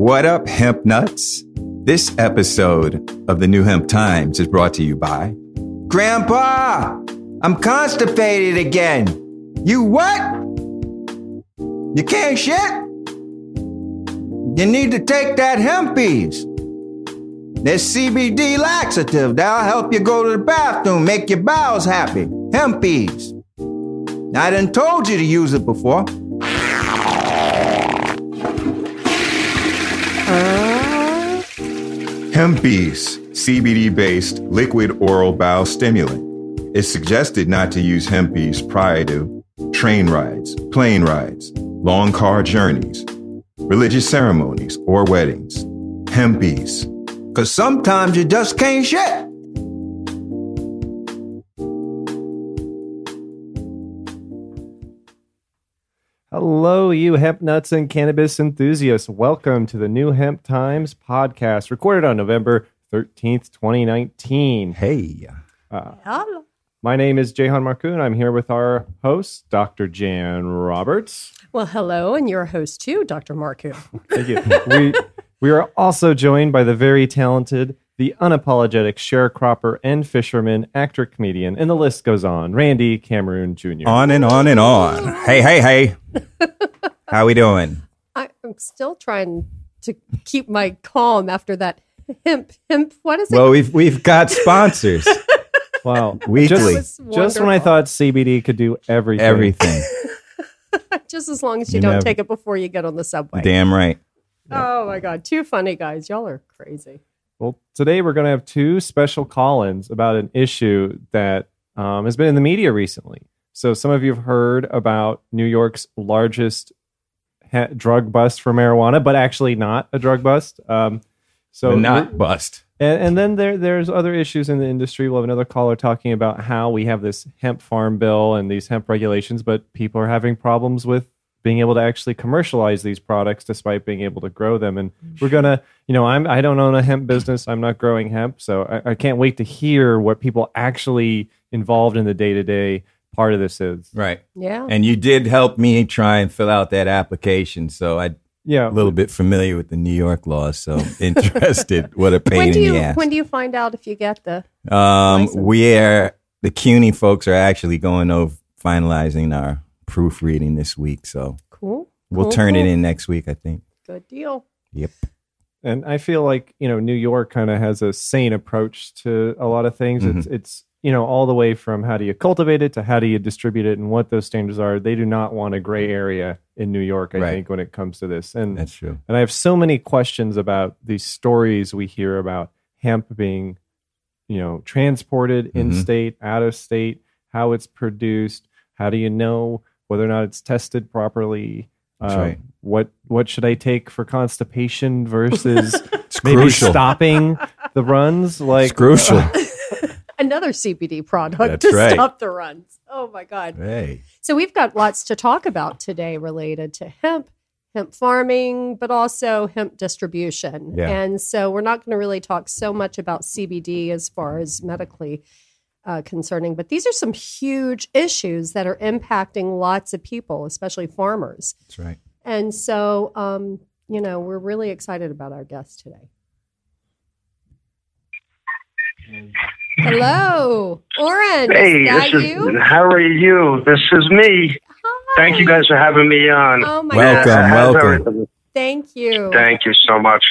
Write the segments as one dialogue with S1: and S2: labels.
S1: What up, hemp nuts? This episode of the New Hemp Times is brought to you by Grandpa. I'm constipated again. You what? You can't shit? You need to take that hempies. This CBD laxative that'll help you go to the bathroom, make your bowels happy. Hempies. I done told you to use it before. Hempies, CBD based liquid oral bowel stimulant. It's suggested not to use Hempies prior to train rides, plane rides, long car journeys, religious ceremonies, or weddings. Hempies. Because sometimes you just can't shit.
S2: Hello, you hemp nuts and cannabis enthusiasts. Welcome to the New Hemp Times podcast, recorded on November 13th, 2019.
S1: Hey.
S2: Uh, my name is Jahan Marcu. I'm here with our host, Dr. Jan Roberts.
S3: Well, hello, and your host too, Dr. Marcu.
S2: Thank you. we, we are also joined by the very talented, the unapologetic sharecropper and fisherman, actor, comedian, and the list goes on. Randy Cameron Jr.
S1: On and on and on. Hey, hey, hey. How we doing?
S3: I, I'm still trying to keep my calm after that hemp, hemp. What is it?
S1: Well, we've we've got sponsors.
S2: Wow.
S1: Weekly.
S2: Just, just when I thought CBD could do everything.
S1: Everything.
S3: just as long as you,
S1: You
S3: don't
S1: never-
S3: take it before you get on the subway.
S1: Damn right.
S3: Oh my God, two funny guys. Y'all are crazy.
S2: Well, today we're going to have two special call ins about an issue that um, has been in the media recently. So, some of you have heard about New York's largest ha- drug bust for marijuana, but actually not a drug bust. Um, so,
S1: not bust.
S2: and, and then there there's other issues in the industry. We'll have another caller talking about how we have this hemp farm bill and these hemp regulations, but people are having problems with being able to actually commercialize these products despite being able to grow them. And we're gonna, you know, I'm I don't own a hemp business. I'm not growing hemp, so I, I can't wait to hear what people actually involved in the day to day part of this is.
S1: Right.
S3: Yeah.
S1: And you did help me try and fill out that application, so I'm
S2: Yeah,
S1: a little bit familiar with the New York laws. So interested. what a pain
S3: when do
S1: in
S3: you
S1: the ass.
S3: when do you find out if you get the?
S1: Um,
S3: License.
S1: we are the CUNY folks are actually going over finalizing our proofreading this week, so
S3: Cool.
S1: we'll
S3: Cool,
S1: turn it in next week. I think.
S3: Good deal.
S1: Yep.
S2: and I feel like you know New York kind of has a sane approach to a lot of things. It's
S1: Mm-hmm.
S2: it's you know all the way from how do you cultivate it to how do you distribute it and what those standards are. They do not want a gray area in New York. I
S1: Right.
S2: think when it comes to this, and
S1: That's true.
S2: and I have so many questions about these stories we hear about hemp being you know transported in
S1: Mhm.
S2: state, out of state, how it's produced. How do you know whether or not it's tested properly?
S1: That's
S2: Um,
S1: right.
S2: What what should I take for constipation versus maybe
S1: crucial.
S2: stopping the runs? Like
S1: it's crucial.
S3: Another CBD product
S1: That's
S3: to
S1: right.
S3: stop the runs. Oh my God.
S1: hey.
S3: So we've got lots to talk about today related to hemp, hemp farming, but also hemp distribution.
S1: Yeah.
S3: And so we're not going to really talk so much about CBD as far as medically uh, concerning, but these are some huge issues that are impacting lots of people, especially farmers.
S1: That's right.
S3: And so, um, you know, we're really excited about our guest today. Hello, Oren.
S4: Hey,
S3: is that
S4: this is
S3: you?
S4: how are you? This is me. Hi. Thank you guys for having me on.
S3: Oh my
S1: Welcome,
S3: God.
S1: Welcome.
S3: Thank you.
S4: Thank you so much.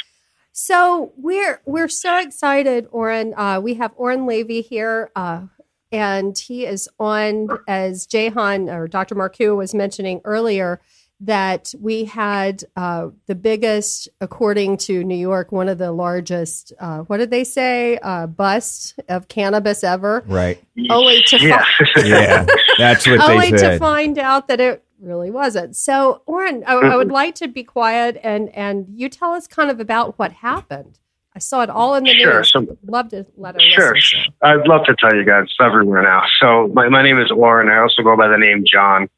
S3: So we're we're so excited, Oren. Uh, we have Oren Levy here, uh, and he is on as Jahan or Dr. Marku was mentioning earlier that we had uh, the biggest, according to New York, one of the largest. Uh, what did they say? Uh, bust of cannabis ever.
S1: Right.
S3: Only to
S4: yeah.
S1: Yeah. That's what
S3: only
S1: they
S3: to find out that it really wasn't. So, Oren, I, I would like to be quiet and and you tell us kind of about what happened. I saw it all in the
S4: Sure,
S3: news.
S4: so-
S3: Love to let our
S4: Sure. I'd love to tell you guys it's everywhere now. So my, my name is Oren. I also go by the name John.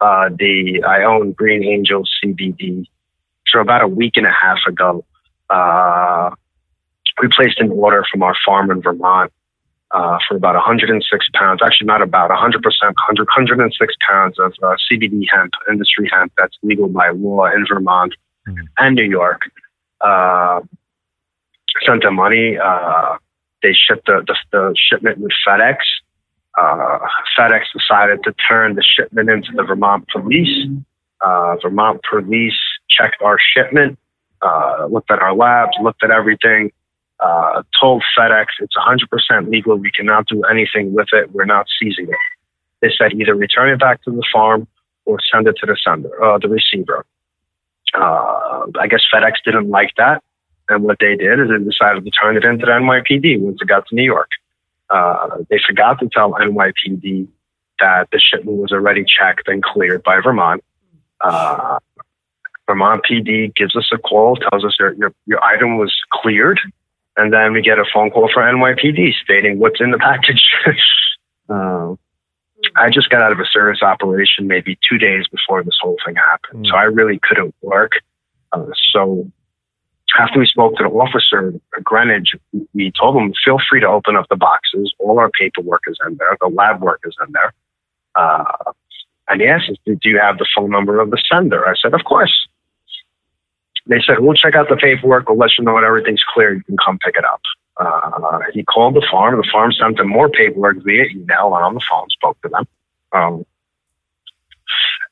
S4: Uh, the I own Green Angel CBD. So about a week and a half ago, uh, we placed an order from our farm in Vermont uh, for about 106 pounds. Actually, not about 100 percent, 100, 106 pounds of uh, CBD hemp, industry hemp that's legal by law in Vermont
S1: Mhm.
S4: and New York. uh, sent them money. Uh, they shipped the, the, the shipment with FedEx. Uh, FedEx decided to turn the shipment into the Vermont police. Uh, Vermont police checked our shipment, uh, looked at our labs, looked at everything, uh, told FedEx it's 100% legal. We cannot do anything with it. We're not seizing it. They said either return it back to the farm or send it to the sender, uh, the receiver. Uh, I guess FedEx didn't like that. And what they did is they decided to turn it into the NYPD once it got to New York. Uh, they forgot to tell NYPD that the shipment was already checked and cleared by Vermont. Uh, Vermont PD gives us a call, tells us your, your, your item was cleared, and then we get a phone call from NYPD stating what's in the package. uh, I just got out of a service operation maybe two days before this whole thing happened, mm. so I really couldn't work. Uh, so after we spoke to the officer at Greenwich, we told him, feel free to open up the boxes. All our paperwork is in there. The lab work is in there. Uh, and he asked us, do you have the phone number of the sender? I said, of course. They said, we'll check out the paperwork. We'll let you know when everything's clear. You can come pick it up. Uh, he called the farm. The farm sent him more paperwork via email and on the phone spoke to them. Um,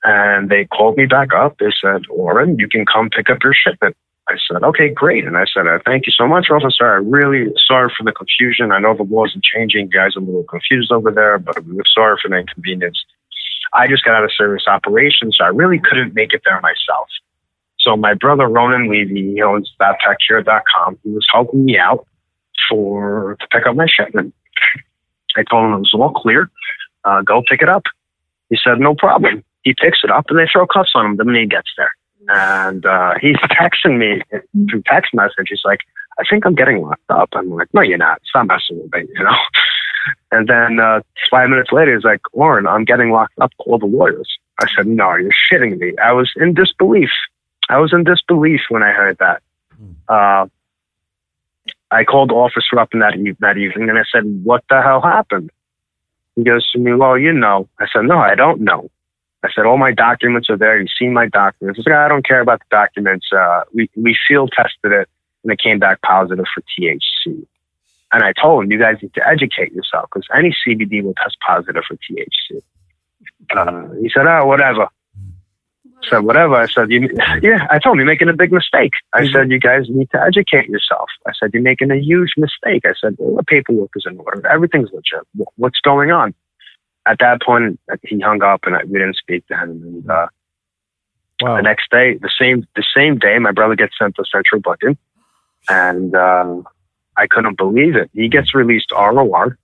S4: and they called me back up. They said, Oren, you can come pick up your shipment. I said, okay, great. And I said, uh, thank you so much, officer. I really sorry for the confusion. I know the laws are changing. You guys are a little confused over there, but we're sorry for the inconvenience. I just got out of service operations, so I really couldn't make it there myself. So my brother Ronan Levy, he owns thattechshare.com. He was helping me out for to pick up my shipment. I told him it was all clear. Uh, go pick it up. He said, no problem. He picks it up and they throw cuffs on him the minute he gets there. And uh, he's texting me through text message. He's like, I think I'm getting locked up. I'm like, no, you're not. Stop messing with me, you know? And then uh, five minutes later, he's like, Oren, I'm getting locked up. Call the lawyers. I said, no, you're shitting me. I was in disbelief. I was in disbelief when I heard that. Hmm. Uh, I called the officer up in that, e- that evening and I said, what the hell happened? He goes to me, well, you know. I said, no, I don't know. I said, all my documents are there. You've seen my documents. He said, I don't care about the documents. Uh, we, we field tested it and it came back positive for THC. And I told him, you guys need to educate yourself because any CBD will test positive for THC. Uh, he said, oh, whatever. Said, whatever. I said, you, yeah, I told him, you're making a big mistake. I mm-hmm. said, you guys need to educate yourself. I said, you're making a huge mistake. I said, well, the paperwork is in order. Everything's legit. What's going on? at that point, he hung up and I, we didn't speak to him. And uh, wow. the next day, the same the same day, my brother gets sent to central booking, and uh, I couldn't believe it. He gets released ROR.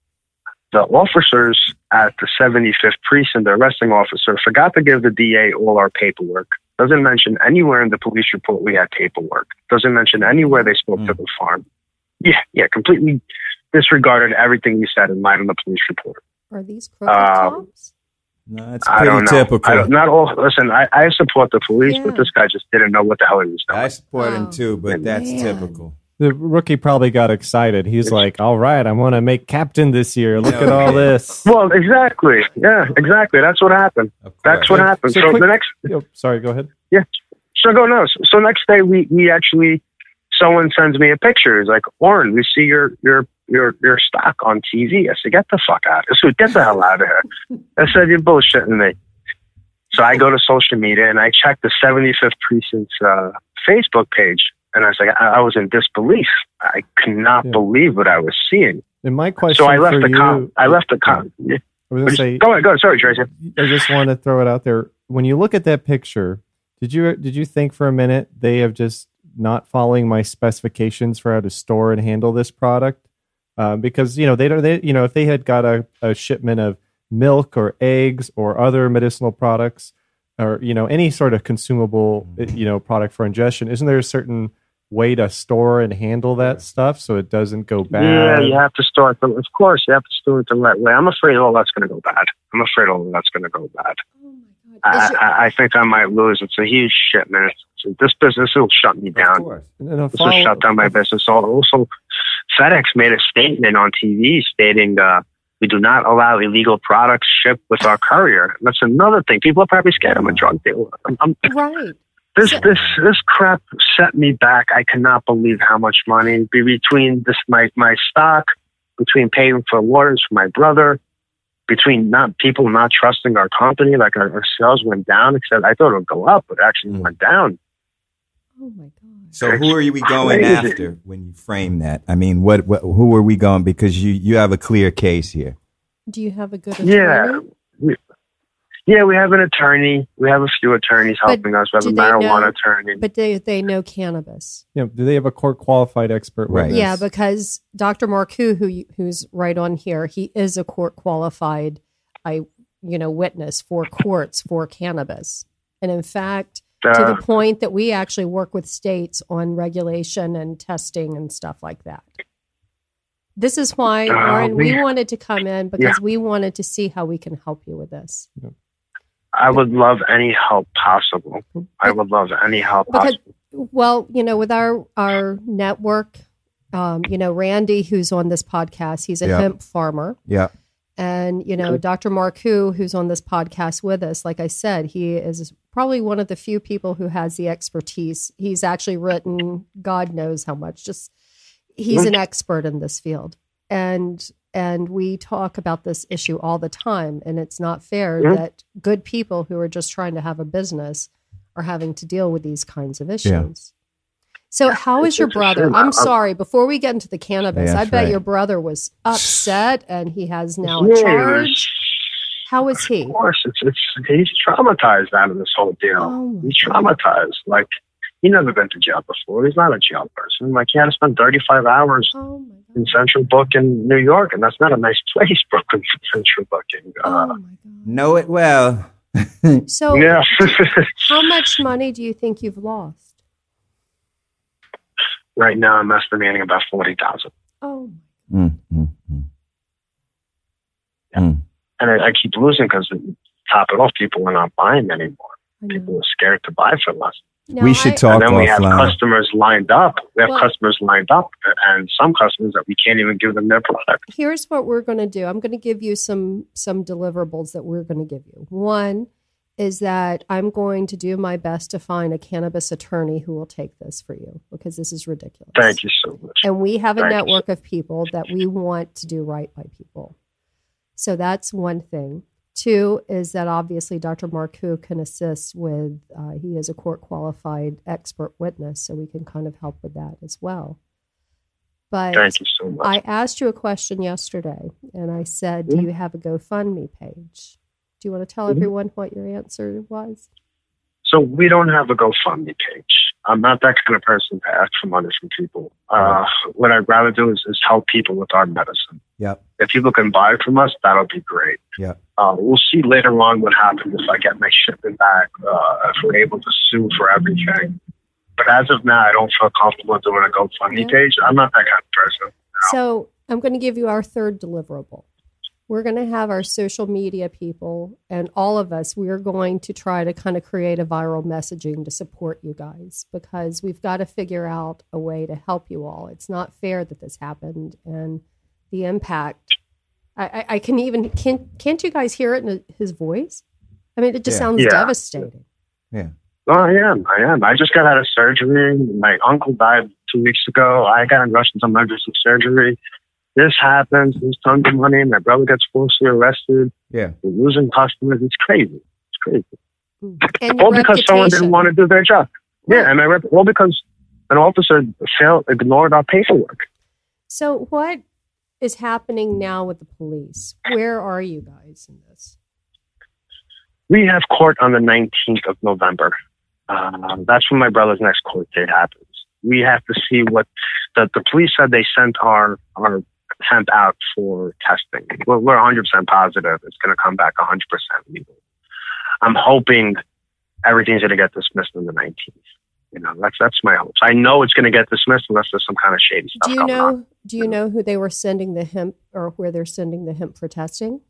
S4: The officers at the 75th precinct, the arresting officer, forgot to give the DA all our paperwork. Doesn't mention anywhere in the police report we had paperwork. Doesn't mention anywhere they spoke mm. to the farm. Yeah, yeah, completely disregarded everything you said in light of the police report.
S3: Are these crooked uh, cops?
S1: No, it's pretty typical.
S4: not all. Listen, I, I support the police, yeah. but this guy just didn't know what the hell he was doing.
S1: I support him too, but that's man. typical.
S2: The rookie probably got excited. He's like, "All right, I want to make captain this year. Look at all this."
S4: Well, exactly. Yeah, exactly. That's what happened. That's what happened. So, so quick, the next.
S2: Oh, sorry, go ahead.
S4: Yeah. So go no. So next day we we actually someone sends me a picture. It's like, Oren, we see your your your your stock on TV. I said, get the fuck out. I said, get the hell out of here. I said, you're bullshitting me. So I go to social media and I check the 75th precinct's uh, Facebook page, and I was like, I, I was in disbelief. I could not yeah. believe what I was seeing.
S2: And my question, so
S4: I left the
S2: you,
S4: com. I left the com. Yeah.
S2: I was gonna say,
S4: go ahead, go ahead. Sorry, Tracy.
S2: I just want to throw it out there. When you look at that picture, did you did you think for a minute they have just not following my specifications for how to store and handle this product? Uh, because you know they don't they you know if they had got a, a shipment of milk or eggs or other medicinal products or you know any sort of consumable you know product for ingestion isn't there a certain way to store and handle that stuff so it doesn't go bad
S4: yeah you have to store it of course you have to store it the right way i'm afraid all that's going to go bad i'm afraid all that's going to go bad oh I, I, I, think I might lose. It's a huge shipment. This business will shut me down. This will shut down my business. Also, FedEx made a statement on TV stating uh, we do not allow illegal products shipped with our courier. That's another thing. People are probably scared I'm a drug dealer. I'm, I'm,
S3: right.
S4: This this this crap set me back. I cannot believe how much money between this my my stock, between paying for lawyers for my brother, between not people not trusting our company. Like our, our sales went down. Except I thought it would go up, but it actually
S1: Mm.
S4: went down.
S3: Oh my god.
S1: So who are we going
S4: Crazy.
S1: after when you frame that? I mean, what, what who are we going? Because you you have a clear case here.
S3: Do you have a good attorney?
S4: Yeah. We, yeah, we have an attorney. We have a few attorneys
S3: But
S4: helping us. We have a marijuana
S3: know-
S4: attorney.
S3: But they they know cannabis.
S2: You know, do they have a court qualified expert?
S1: Right.
S2: witness?
S3: Yeah, because Dr. Marcu, who who's right on here, he is a court qualified, I you know, witness for courts for cannabis, and in fact, to
S4: Uh,
S3: the point that we actually work with states on regulation and testing and stuff like that. This is why,
S4: Uh,
S3: we
S4: we-
S3: wanted to come in because we wanted to see how we can help you with this.
S4: I would love any help possible. I would love any help
S3: Because-
S4: possible.
S3: Well, you know, with our our network, um, you know, Randy, who's on this podcast, he's a
S1: Yeah.
S3: hemp farmer.
S1: Yeah.
S3: And, you know, Dr. Marcu, who's on this podcast with us, like I said, he is probably one of the few people who has the expertise. He's actually written God knows how much. Just he's an expert in this field. And and we talk about this issue all the time. And it's not fair
S4: Mhm.
S3: that good people who are just trying to have a business are having to deal with these kinds of issues. So how is your brother? I'm sorry. Before we get into the cannabis, I bet
S1: right.
S3: your brother was upset and he has now a
S4: Yeah,
S3: charge. How is he?
S4: Of course, it's, it's he's traumatized out of this whole deal.
S3: Oh,
S4: he's traumatized. Like he never been to jail before. He's not a jail person. Like he had to spend 35 hours
S3: Oh
S4: in
S3: god.
S4: Central Booking, New York, and that's not a nice place, Brooklyn Central Booking.
S3: Oh
S4: Uh,
S3: my god.
S1: Know it well.
S3: So
S4: yeah.
S3: how much money do you think you've lost?
S4: right now, I'm estimating about forty thousand,
S3: Oh
S1: Mm, mm.
S4: Yeah. And I, I keep losing because top it off, people are not buying anymore. People are scared to buy from us.
S3: Now,
S1: we should
S3: I-
S1: talk
S4: and then we have
S1: offline.
S4: customers lined up. We have
S3: Well-
S4: customers lined up, and some customers that we can't even give them their product.
S3: here's what we're going to do. I'm going to give you some some deliverables that we're going to give you. One is that I'm going to do my best to find a cannabis attorney who will take this for you because this is ridiculous.
S4: Thank you so much.
S3: And we have a
S4: Thank you.
S3: network of people that we want to do right by people. So that's one thing. Two is that obviously Dr. Marcu can assist with, uh, he is a court qualified expert witness, so we can kind of help with that as well. But
S4: Thank you so much.
S3: I asked you a question yesterday, and I said,
S4: Mm-hmm.
S3: Do you have a GoFundMe page? Do you want to tell
S4: Mhm.
S3: everyone what your answer was?
S4: So we don't have a GoFundMe page. I'm not that kind of person to ask for money from people. Uh, what I'd rather do is, is help people with our medicine.
S1: Yep.
S4: If people can buy from us, that'll be great.
S1: Yep.
S4: Uh, we'll see later on what happens if I get my shipment back, uh, if we're able to sue for everything. But as of now, I don't feel comfortable doing a GoFundMe
S3: Yeah.
S4: page. I'm not that kind of person.
S3: So I'm going to give you our third deliverable. We're going to have our social media people and all of us, we're going to try to kind of create a viral messaging to support you guys because we've got to figure out a way to help you all. It's not fair that this happened and the impact. I, I, I can even, can't, can't you guys hear it in his voice? I mean, it just
S1: Yeah.
S3: sounds
S4: Yeah.
S3: devastating. Yeah.
S4: Oh, I am. I am. I just got out of surgery. My uncle died two weeks ago. I got rushed into emergency surgery. This happens. There's tons of money. My brother gets falsely arrested.
S1: Yeah.
S4: We're losing customers. It's crazy. It's crazy. Mm.
S3: And
S4: All
S3: your
S4: because someone didn't want to do their job.
S3: Right.
S4: Yeah, and my rep- all because an officer failed, ignored our paperwork.
S3: So, what is happening now with the police? Where are you guys in this?
S4: We have court on the 19th of November. Um, that's when my brother's next court date happens. We have to see what the, the police said they sent our, our hemp out for testing. We're, we're 100% positive it's going to come back 100% legal. I'm hoping everything's going to get dismissed on the 19th. You know, that's that's my hopes. I know it's going to get dismissed unless there's some kind of shady stuff
S3: Do you
S4: going
S3: know?
S4: on.
S3: Do you know who they were sending the hemp, or where they're sending the hemp for testing?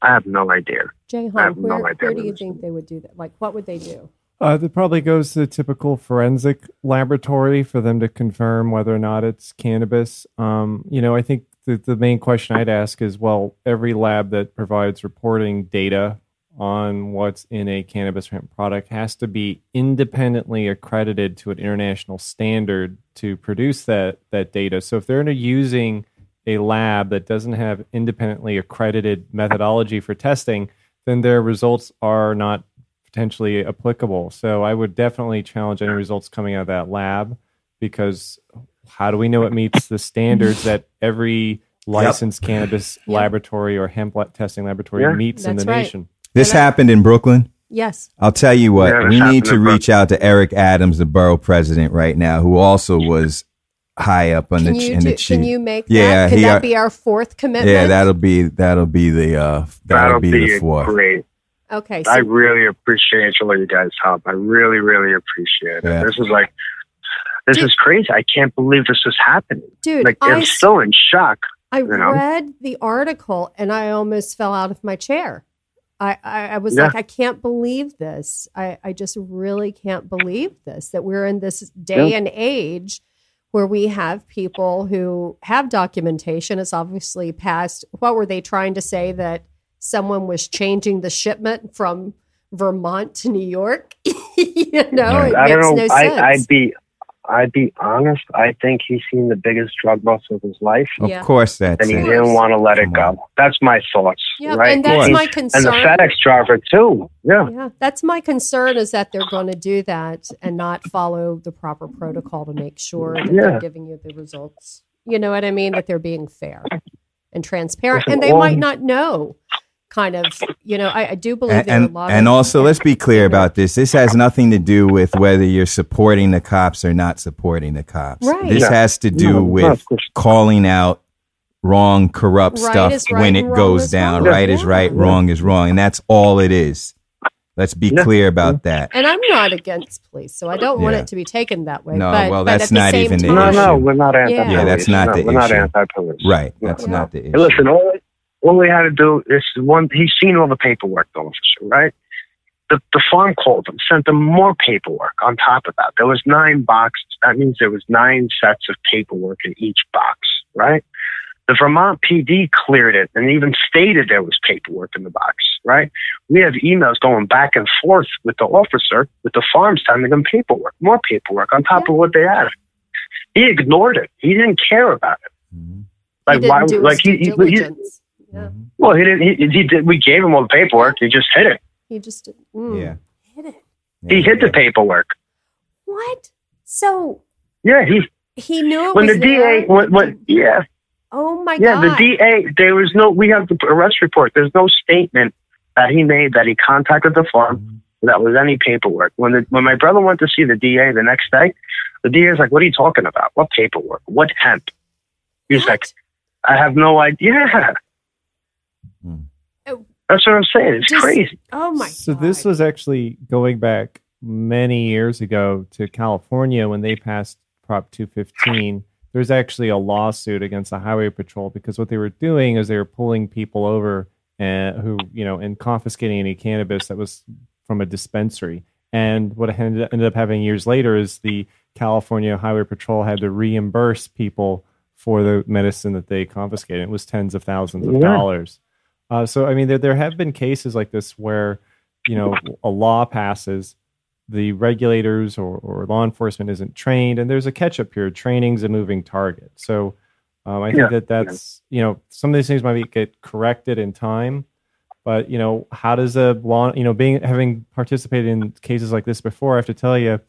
S4: I have no idea.
S3: Jay
S4: I have
S3: Hahn,
S4: no
S3: where,
S4: idea
S3: where
S4: where
S3: do you think they would do that? Like, what would they do?
S2: Uh, that probably goes to the typical forensic laboratory for them to confirm whether or not it's cannabis. Um, you know, I think the, the main question I'd ask is well, every lab that provides reporting data on what's in a cannabis hemp product has to be independently accredited to an international standard to produce that that data. So if they're using a lab that doesn't have independently accredited methodology for testing, then their results are not potentially applicable. So I would definitely challenge any results coming out of that lab because how do we know it meets the standards that every licensed yep. cannabis yep. laboratory or hemp testing laboratory yeah. meets That's in the right. nation?
S1: This happened in Brooklyn.
S3: Yes.
S1: I'll tell you what, yeah, we need to reach out to Eric Adams, the borough president, right now, who also was high up on
S3: can
S1: the,
S3: in
S1: the
S3: chief. Can you make yeah, that? Could that be our fourth commitment?
S1: Yeah, that'll be that'll be the uh that'll, that'll be, be, the fourth.
S4: Great.
S3: Okay. So
S4: I really appreciate all you guys' help. I really, really appreciate it. Yeah. This is like this dude, is crazy. I can't believe this is happening.
S3: Dude,
S4: like I, am still in shock.
S3: I read know? the article and I almost fell out of my chair. I, I, I was yeah. like, I can't believe this. I, I just really can't believe this that we're in this day yeah. and age where we have people who have documentation. It's obviously past. What were they trying to say that someone was changing the shipment from Vermont to New York? you know, it I
S4: don't
S3: know.
S4: No I, I'd be I'd be honest. I think he's seen the biggest drug bust of his life.
S1: Of yeah. course, that's
S4: and he it. didn't want to let it go. That's my thoughts.
S3: Yeah,
S4: right?
S3: and that's my concern.
S4: And the FedEx driver too. Yeah,
S3: yeah. That's my concern is that they're going to do that and not follow the proper protocol to make sure that yeah. they're giving you the results. You know what I mean? That they're being fair and transparent, and they might um, not know kind of, you know, I, I do believe
S1: and,
S3: and,
S1: and also, let's be clear about this. This has nothing to do with whether you're supporting the cops or not supporting the cops.
S3: Right.
S1: This
S3: yeah.
S1: has to do no, with calling out wrong, corrupt right stuff right, when it goes down. Wrong. Right yeah. is right, wrong is wrong, and that's all it is. Let's be yeah. clear about that.
S3: And I'm not against police, so I don't want it to be taken that way.
S1: No,
S3: but,
S1: well, that's not even
S3: time,
S1: the
S4: issue. No, no, we're not anti-police.
S1: Yeah, that's not
S4: no,
S1: the
S4: we're
S1: issue.
S4: We're not anti-police.
S1: Right, that's no. not the issue.
S4: Hey, listen, all, all we had to do is one. He's seen all the paperwork, the officer, right? The the farm called them, sent them more paperwork on top of that. There was nine boxes. That means there was nine sets of paperwork in each box, right? The Vermont PD cleared it and even stated there was paperwork in the box, right? We have emails going back and forth with the officer, with the farm sending them paperwork, more paperwork on top yeah. of what they had. He ignored it. He didn't care about it.
S3: Mm-hmm. Like why? like he, he, he, yeah.
S4: Mm-hmm. Well, he didn't. He, he did. We gave him all the paperwork. He just hit it.
S3: He just mm,
S1: yeah
S3: hit it.
S4: He hit the paperwork.
S3: What? So
S4: yeah, he
S3: he knew it
S4: when
S3: was
S4: the
S3: there.
S4: DA when, when yeah.
S3: Oh my
S4: yeah,
S3: god.
S4: Yeah, the DA. There was no. We have the arrest report. There's no statement that he made that he contacted the farm. Mm-hmm. That was any paperwork. When the when my brother went to see the DA the next day, the DA is like, "What are you talking about? What paperwork? What hemp?" He was what? like, "I have no idea." Oh. That's what I'm saying. It's Just, crazy.
S3: Oh my!
S2: So
S3: God.
S2: this was actually going back many years ago to California when they passed Prop 215. There's actually a lawsuit against the Highway Patrol because what they were doing is they were pulling people over and who you know and confiscating any cannabis that was from a dispensary. And what ended, ended up having years later is the California Highway Patrol had to reimburse people for the medicine that they confiscated. It was tens of thousands of yeah. dollars. Uh, so, I mean, there, there have been cases like this where, you know, a law passes, the regulators or, or law enforcement isn't trained, and there's a catch up period. Training's a moving target. So, um, I think yeah. that that's, you know, some of these things might be, get corrected in time. But, you know, how does a law, you know, being having participated in cases like this before, I have to tell you,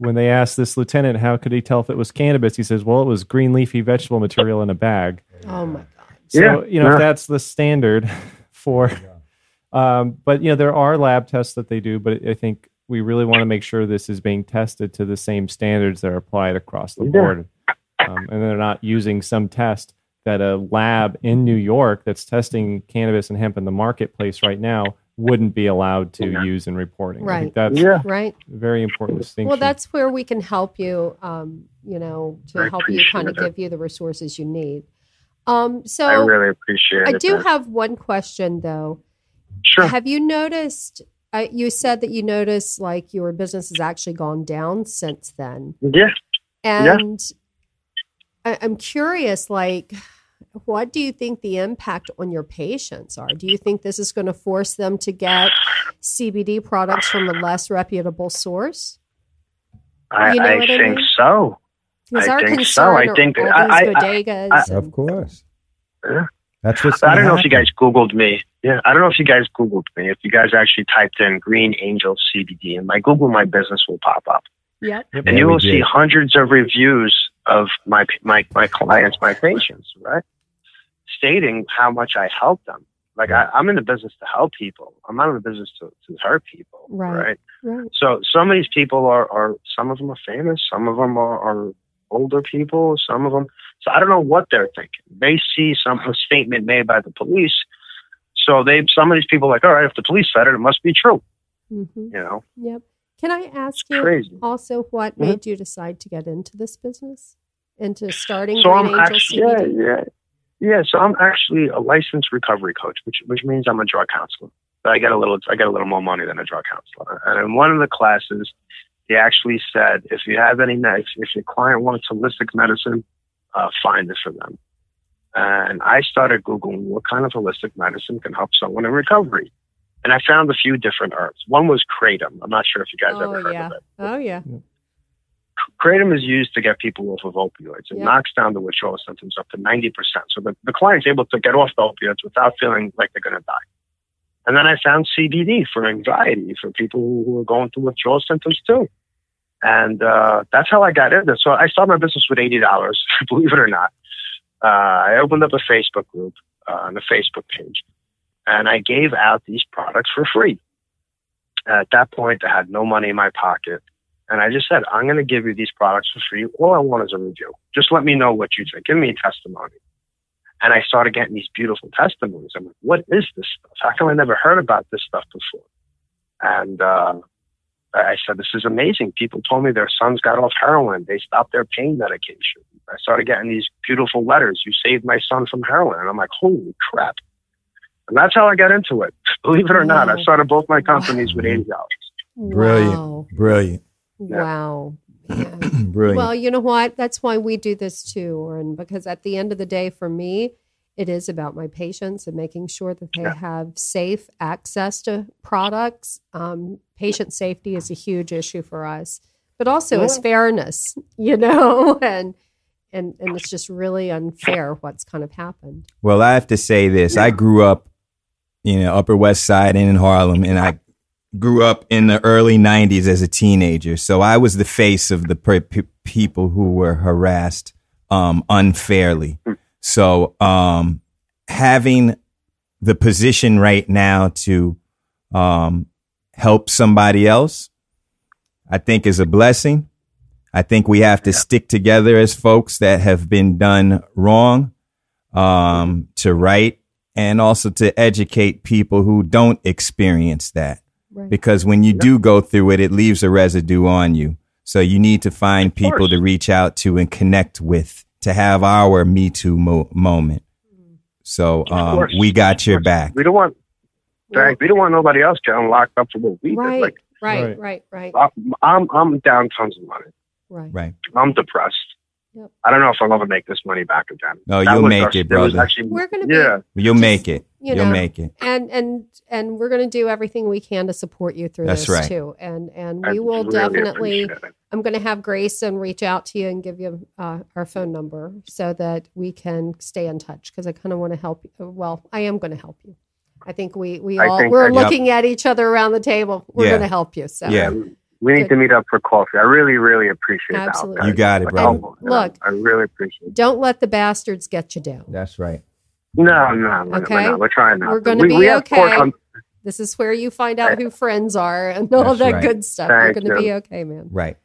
S2: when they asked this lieutenant how could he tell if it was cannabis, he says, "Well, it was green leafy vegetable material in a bag."
S3: Oh my god!
S2: So yeah, you know yeah. if that's the standard for, um, but you know there are lab tests that they do, but I think we really want to make sure this is being tested to the same standards that are applied across the board, um, and they're not using some test that a lab in New York that's testing cannabis and hemp in the marketplace right now wouldn't be allowed to yeah. use in reporting.
S3: Right.
S2: that's
S4: yeah.
S3: right.
S2: very important distinction.
S3: Well, that's where we can help you, um, you know, to I help you kind of give you the resources you need. Um, so
S4: I really appreciate
S3: I
S4: it. I
S3: do have one question though.
S4: Sure.
S3: Have you noticed, uh, you said that you noticed like your business has actually gone down since then.
S4: Yeah.
S3: And yeah. I, I'm curious, like, what do you think the impact on your patients are? Do you think this is going to force them to get CBD products from a less reputable source?
S4: I,
S3: You know
S4: I think
S3: mean?
S4: so.
S3: Because
S4: I
S3: our
S4: think so. I think-
S3: all
S4: I-
S3: these
S4: I-
S3: bodegas.
S4: I-
S3: and-
S1: Of course.
S4: Yeah.
S1: That's what's.
S4: I don't know if you guys Googled me. Yeah, I don't know if you guys Googled me. If you guys actually typed in Green Angel CBD, and my Google My Business will pop up,
S3: yep.
S2: Yep.
S4: and
S1: Yeah,
S4: you will see hundreds of reviews of my my my clients, my patients, right, stating how much I help them. Like I, I'm in the business to help people. I'm not in the business to, to hurt people,
S3: Right.
S4: right?
S3: Right.
S4: So some of these people are, are some of them are famous, some of them are, are older people, some of them. So I don't know what they're thinking. They see some statement made by the police, so they some of these people are like, all right, if the police said it, it must be true.
S3: hmm
S4: You know,
S3: Yep. Can I ask you
S4: crazy.
S3: also what
S4: Mhm.
S3: made you decide to get into this business? Into starting
S4: So
S3: Green
S4: I'm
S3: Angel
S4: actually yeah, yeah, yeah. So I'm actually a licensed recovery coach, which which means I'm a drug counselor. But I get a little I get a little more money than a drug counselor. And in one of the classes, they actually said if you have any if, if your client wants holistic medicine, uh, find it for them. And I started googling what kind of holistic medicine can help someone in recovery. And I found a few different herbs. One was kratom. I'm not sure if you guys
S3: Oh,
S4: ever heard
S3: yeah.
S4: of it.
S3: Oh yeah.
S4: Kratom is used to get people off of opioids. It
S3: Yeah.
S4: knocks down the withdrawal symptoms up to 90%. So the, the client's able to get off the opioids without feeling like they're going to die. And then I found CBD for anxiety for people who are going through withdrawal symptoms too. And uh, that's how I got into it. So I started my business with $80, believe it or not. Uh, I opened up a Facebook group uh, on the Facebook page, and I gave out these products for free. At that point, I had no money in my pocket. And I just said, I'm going to give you these products for free. All I want is a review. Just let me know what you think. Give me a testimony. And I started getting these beautiful testimonies. I'm like, what is this stuff? How come I never heard about this stuff before? And uh, I said, this is amazing. People told me their sons got off heroin. They stopped their pain medication. I started getting these beautiful letters. You saved my son from heroin. And I'm like, holy crap. And that's how I got into it. Believe it or not, I started both my companies with $80.
S1: Brilliant.
S3: Wow.
S1: Brilliant.
S4: Yeah.
S3: Wow. Man.
S1: Brilliant.
S3: Well, you know what? That's why we do this too, Oren, because at the end of the day, for me, it is about my patients and making sure that they
S4: Yeah.
S3: have safe access to products. Um, patient safety is a huge issue for us, but also is fairness, you know, and and and it's just really unfair what's kind of happened.
S1: Well, I have to say this. I grew up, you know, Upper West Side and in Harlem, and I grew up in the early 90s as a teenager. So I was the face of the pre- pe- people who were harassed um, unfairly. So um, having the position right now to um, help somebody else, I think is a blessing. I think we have to stick together as folks that have been done wrong um, to right and also to educate people who don't experience that.
S3: Right.
S1: Because when you do go through it, it leaves a residue on you. So you need to find people to reach out to and connect with to have our Me Too mo- moment. So um, we got your back.
S4: We don't want
S3: Well,
S4: Thanks. We don't want nobody else getting locked up for what we did.
S3: right,
S4: Like,
S3: right,
S2: Right.
S3: right, right,
S4: I'm, I'm, I'm down tons of money.
S3: right.
S1: Right.
S4: I'm depressed.
S3: Yep.
S4: I don't know if I'll ever make this money back again.
S1: No,
S4: That
S1: you'll make
S4: our-
S1: it,
S4: there
S1: brother.
S4: Actually,
S3: We're gonna be-
S4: yeah.
S1: You'll
S3: Just,
S1: make it.
S3: You
S1: You'll
S3: know,
S1: make it.
S3: and and and we're going to do everything we can to support you through
S1: That's
S3: this
S1: right.
S3: too and and
S4: I
S3: we will
S4: really
S3: definitely i'm going to have grayson reach out to you and give you uh, our phone number so that we can stay in touch because i kind of want to help you well i am going to help you i think we we
S4: I
S3: all we're
S4: that-
S1: Yep.
S3: looking at each other around the table we're
S1: Yeah.
S3: going to help you so
S1: Yeah.
S4: We need
S3: Good.
S4: to meet up for coffee. I really, really appreciate that.
S3: Absolutely.
S4: guys.
S1: You got it,
S4: bro.
S1: brother.
S4: you know,
S3: Look.
S4: I really appreciate it.
S3: don't let the bastards get you down
S1: That's right.
S4: No, no, no,
S3: Okay.
S4: we're, not. we're trying not.
S3: We're gonna
S4: we,
S3: be
S4: we
S3: okay.
S4: on-
S3: this is where you find out who friends are and all
S1: That's
S3: that
S1: right.
S3: good stuff you're going to be okay man
S1: Right.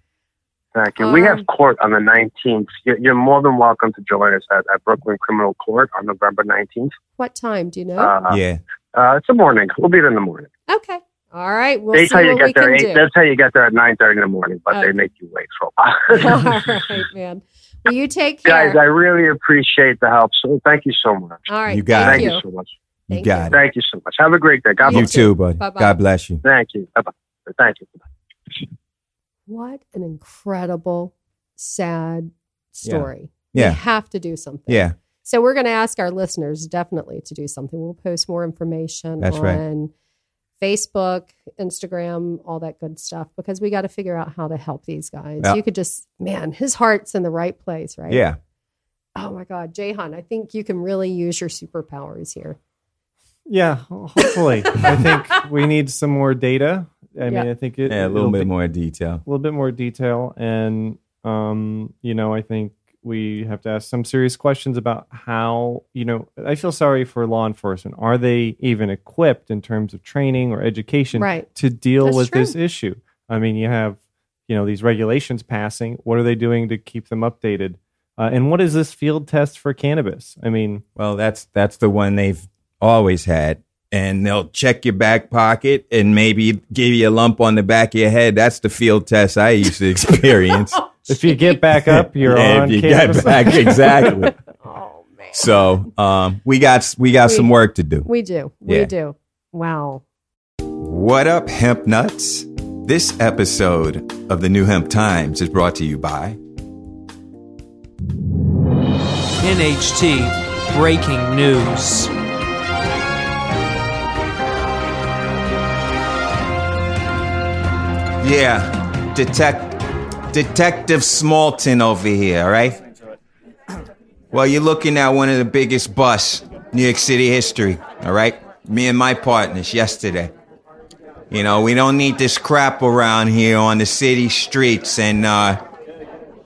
S4: Thank you. we
S3: Um,
S4: have court on the 19th. You're, you're more than welcome to join us at, at Brooklyn Criminal Court on November 19th.
S3: what time do you know
S4: Uh,
S1: yeah.
S4: uh, it's a morning. We'll be there in the morning.
S3: okay all right we'll
S4: they
S3: see
S4: tell you
S3: what
S4: to
S3: we
S4: get there. Eight,
S3: do
S4: they'll tell you get there at 9:30 in the morning, but
S3: Okay.
S4: they make you wait for a while.
S3: All right, man. Well, you take care.
S4: Guys, I really appreciate the help. So thank you so much.
S3: All right.
S1: You got
S3: thank
S4: Thank
S3: you.
S4: you so much.
S1: You
S3: Thank
S1: got
S3: you.
S1: it.
S4: Thank you so much. Have a great day. God
S3: bless
S1: You
S4: You
S1: too, buddy.
S3: Bye-bye.
S1: God bless you.
S4: Thank you. Bye bye. Thank you.
S3: What an incredible, sad story.
S1: Yeah.
S3: We have to do something.
S1: Yeah.
S3: So we're going to ask our listeners definitely to do something. We'll post more information
S1: That's
S3: on
S1: right.
S3: Facebook, Instagram, all that good stuff because we got to figure out how to help these guys.
S1: Yeah.
S3: You could just, man, his heart's in the right place, right?
S1: Yeah.
S3: Oh my God, Jahan, I think you can really use your superpowers here.
S2: Yeah, hopefully. I think we need some more data. I
S3: Yeah.
S2: mean, I think it,
S1: Yeah, a little bit
S2: be-
S1: more detail.
S2: a little bit more detail and um you know i think we have to ask some serious questions about how you know i feel sorry for law enforcement are they even equipped in terms of training or education
S3: Right.
S2: to deal
S3: That's
S2: with
S3: true.
S2: this issue i mean you have you know these regulations passing what are they doing to keep them updated uh, and what is this field test for cannabis i mean
S1: Well, that's that's the one they've always had. And they'll check your back pocket and maybe give you a lump on the back of your head. That's the field test I used to experience.
S2: if you get back up you're
S1: Yeah,
S2: on
S1: if you
S2: cannabis.
S1: get back exactly.
S3: Oh, man.
S1: So um, we got we got
S3: We-
S1: some work to do.
S3: We do. We
S1: Yeah.
S3: do. Wow.
S1: What up, hemp nuts? This episode of the New Hemp Times is brought to you by
S5: NHT Breaking News.
S1: Yeah, detect Detective Smallton over here, all right? Well, you're looking at one of the biggest busts New York City history, all right? Me and my partners yesterday. You know, we don't need this crap around here on the city streets and uh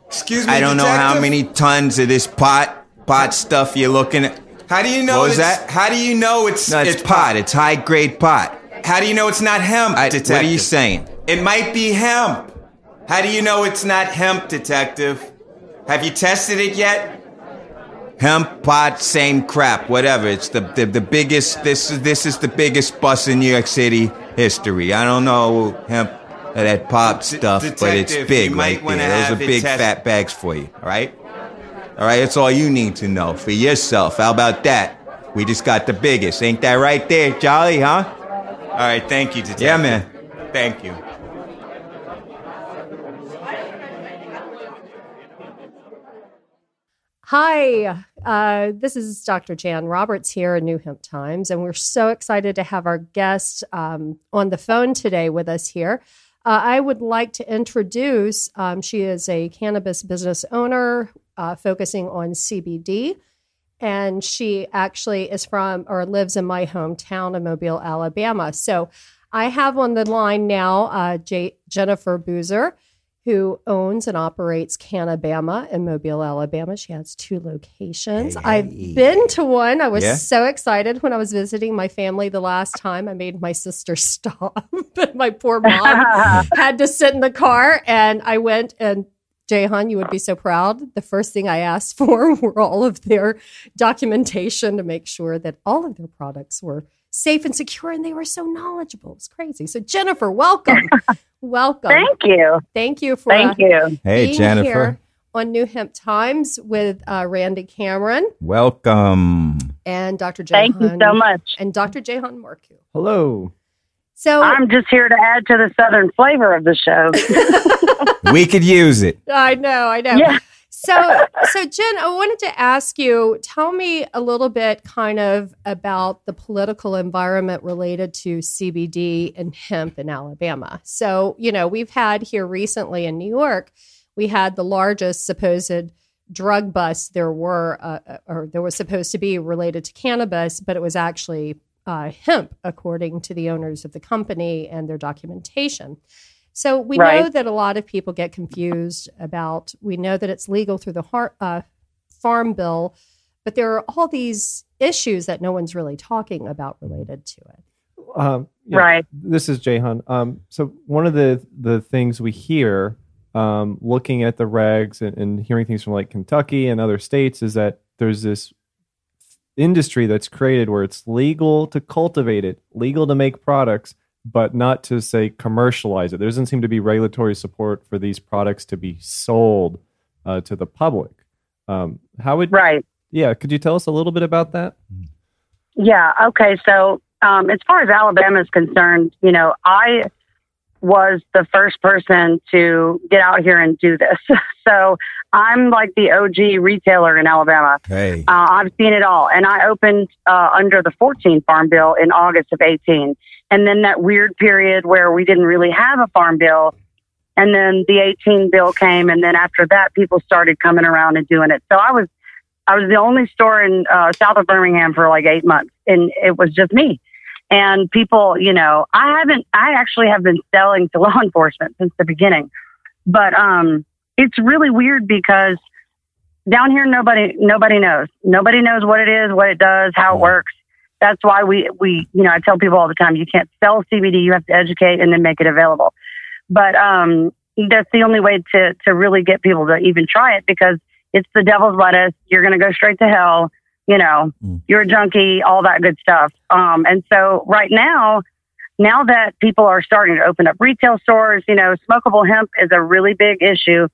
S6: Excuse me.
S1: I don't know how many tons of this pot pot stuff you're looking at.
S6: How do you know?
S1: What that?
S6: How do you know it's
S1: No, it's, pot. It's high grade pot.
S6: How do you know it's not hemp,
S1: I,
S6: detective?
S1: what are you saying?
S6: It might be hemp. How do you know it's not hemp, detective? Have you tested it yet?
S1: hemp pot same crap whatever. It's the, the the biggest this is this is the biggest bust in new york city history. I don't know hemp uh, that pop stuff but it's big right there. Those are big
S6: test-
S1: fat bags for you all right? All right that's all you need to know for yourself. How about that? We just got the biggest. Ain't that right there Jolly, huh?
S6: All right, thank you, detective.
S1: yeah man.
S6: Thank you.
S3: Hi, uh, this is Dr. Jan Roberts here at New Hemp Times, and we're so excited to have our guest um, on the phone today with us here. Uh, I would like to introduce, um, she is a cannabis business owner uh, focusing on CBD, and she actually is from or lives in my hometown of Mobile, Alabama. So I have on the line now uh, J- Jennifer Boozer who owns and operates Cannabama in Mobile, Alabama. She has two locations.
S1: Hey,
S3: I've
S1: hey.
S3: been to one. I was
S1: Yeah?
S3: so excited when I was visiting my family the last time. I made my sister stop, but my poor mom had to sit in the car. And I went and Jahan, you would be so proud. The first thing I asked for were all of their documentation to make sure that all of their products were safe and secure, and they were so knowledgeable. It's crazy. So, Jennifer, welcome, welcome.
S7: Thank you.
S3: Thank you for uh,
S7: Thank you.
S1: hey
S3: being
S1: jennifer
S3: here on New Hemp Times with uh, Randy Cameron
S1: welcome
S3: and Dr. Jahan.
S7: Thank you so much.
S3: And Dr. Jahan Marcu.
S2: hello
S3: So
S7: I'm just here to add to the southern flavor of the show.
S1: we could use it
S3: I know, I know.
S7: Yeah.
S3: So, so Jen, I wanted to ask you. Tell me a little bit, kind of, about the political environment related to CBD and hemp in Alabama. So, you know, we've had here recently in New York, we had the largest supposed drug bust there were, uh, uh, or there was supposed to be related to cannabis, but it was actually uh, hemp, according to the owners of the company and their documentation. So we know that a lot of people get confused about. We know that it's legal through the har- uh, farm bill, but there are all these issues that no one's really talking about related to it.
S2: um, yeah.
S7: Right.
S2: this is Jahan. Um, so one of the the things we hear, um, looking at the regs and, and hearing things from like Kentucky and other states, is that there's this industry that's created where it's legal to cultivate it, legal to make products, but not to say commercialize it. There doesn't seem to be regulatory support for these products to be sold uh, to the public. Um, how would
S7: Right.
S2: yeah? Could you tell us a little bit about that?
S7: Yeah. Okay. So, um, as far as Alabama is concerned, you know, I was the first person to get out here and do this. so I'm like the OG retailer in Alabama.
S1: Hey.
S7: Uh, I've seen it all. And I opened uh, under the 14 Farm Bill in August of 18. And then that weird period where we didn't really have a Farm Bill. And then the 18 bill came. And then after that, people started coming around and doing it. So I was, I was the only store in uh, south of Birmingham for like eight months. And it was just me. And people, you know, I haven't, I actually have been selling to law enforcement since the beginning. But um, it's really weird because down here, nobody, nobody knows. Nobody knows what it is, what it does, how it works. That's why we, we, you know, I tell people all the time, you can't sell CBD. You have to educate and then make it available. But um, that's the only way to, to really get people to even try it because it's the devil's lettuce. You're going to go straight to hell you know, mm. you're a junkie, all that good stuff. Um, and so right now, now that people are starting to open up retail stores, you know, smokable hemp is a really big issue.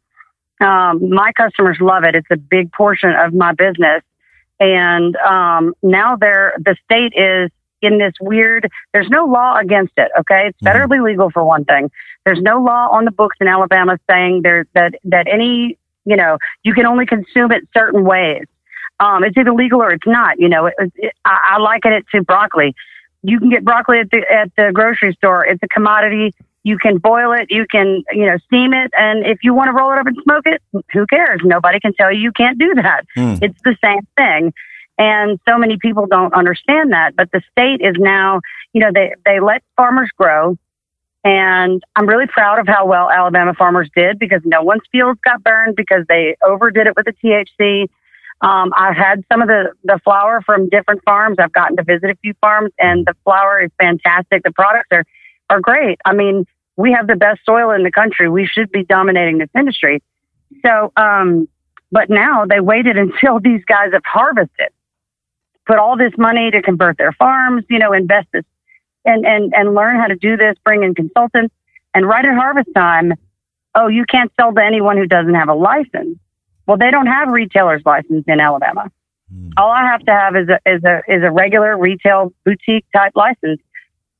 S7: Um, my customers love it. It's a big portion of my business. And um, now they're, the state is in this weird, there's no law against it. Okay. It's mm-hmm. federally legal for one thing. There's no law on the books in Alabama saying there that, that any, you know, you can only consume it certain ways. Um, it's either legal or it's not. You know, it, it, I, I liken it to broccoli. You can get broccoli at the at the grocery store. It's a commodity. You can boil it. You can you know steam it, and if you want to roll it up and smoke it, who cares? Nobody can tell you you can't do that. Mm. It's the same thing. And so many people don't understand that. But the state is now, you know, they, they let farmers grow. And I'm really proud of how well Alabama farmers did because no one's fields got burned because they overdid it with the THC. Um, I've had some of the, the flower from different farms. I've gotten to visit a few farms and the flower is fantastic. The products are, are great. I mean, we have the best soil in the country. We should be dominating this industry. So, um, but now they waited until these guys have harvested, put all this money to convert their farms, you know, invest this and, and, and learn how to do this, bring in consultants and right at harvest time. Oh, you can't sell to anyone who doesn't have a license. Well, they don't have retailer's license in Alabama. Mm. All I have to have is a, is a, is a regular retail boutique type license.